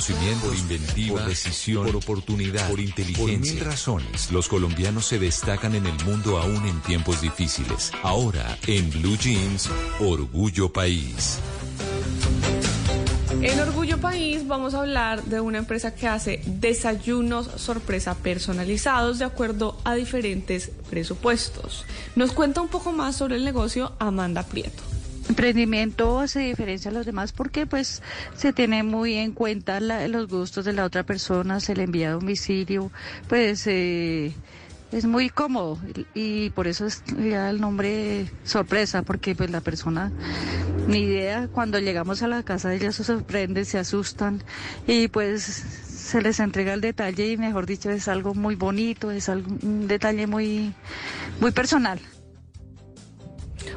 conocimiento, por inventiva, por decisión, por oportunidad, por inteligencia. Por mil razones, los colombianos se destacan en el mundo aún en tiempos difíciles. Ahora, en Blue Jeans, Orgullo País. En Orgullo País vamos a hablar de una empresa que hace desayunos sorpresa personalizados de acuerdo a diferentes presupuestos. Nos cuenta un poco más sobre el negocio Amanda Prieto. Emprendimiento se diferencia a los demás porque pues se tiene muy en cuenta los gustos de la otra persona, se le envía a domicilio, pues eh, es muy cómodo y por eso es ya el nombre sorpresa porque pues la persona ni idea cuando llegamos a la casa ellas se sorprenden, se asustan y pues se les entrega el detalle y mejor dicho es algo muy bonito, es algo, un detalle muy muy personal.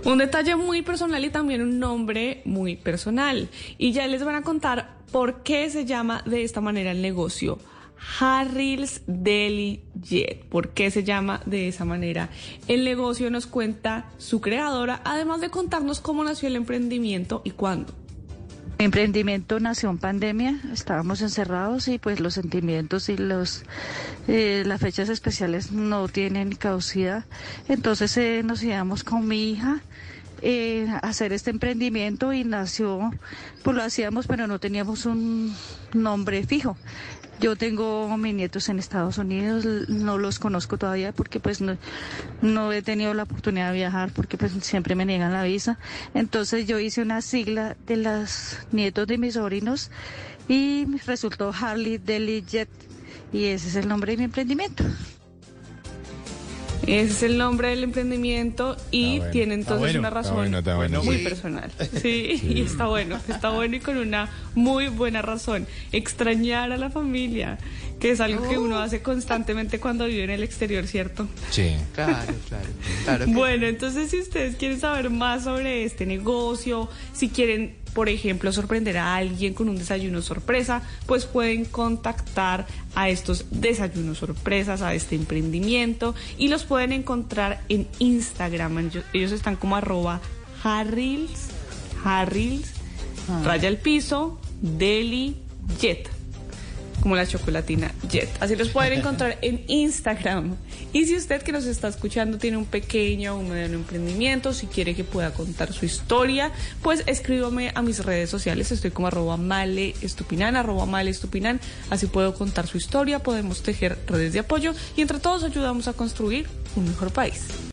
Un detalle muy personal y también un nombre muy personal. Y ya les van a contar por qué se llama de esta manera el negocio. Harril's Deli Jet. ¿Por qué se llama de esa manera? El negocio nos cuenta su creadora, además de contarnos cómo nació el emprendimiento y cuándo. Mi emprendimiento nació en pandemia, estábamos encerrados y pues los sentimientos y los eh, las fechas especiales no tienen caducidad. Entonces eh, nos íbamos con mi hija eh, hacer este emprendimiento y nació, pues lo hacíamos pero no teníamos un nombre fijo. Yo tengo mis nietos en Estados Unidos, no los conozco todavía porque pues no, he tenido la oportunidad de viajar porque pues siempre me niegan la visa. Entonces yo hice una sigla de los nietos de mis sobrinos y resultó Harley Deli Jet y ese es el nombre de mi emprendimiento. Ese es el nombre del emprendimiento y tiene entonces una razón muy personal. Sí, y está bueno, está bueno y con una muy buena razón. Extrañar a la familia, que es algo que uno oh. hace constantemente cuando vive en el exterior, ¿cierto? Sí. Claro, claro. bueno, entonces si ustedes quieren saber más sobre este negocio, si quieren por ejemplo, sorprender a alguien con un desayuno sorpresa, pues pueden contactar a estos desayunos sorpresas, a este emprendimiento y los pueden encontrar en Instagram. Ellos están como arroba harrils, harrils, ah. raya al piso, deli, jet como la chocolatina Jet. Así los pueden encontrar en Instagram. Y si usted que nos está escuchando tiene un pequeño o un mediano emprendimiento, si quiere que pueda contar su historia, pues escríbame a mis redes sociales. Estoy como arroba male estupinan, arroba male estupinan. Así puedo contar su historia, podemos tejer redes de apoyo y entre todos ayudamos a construir un mejor país.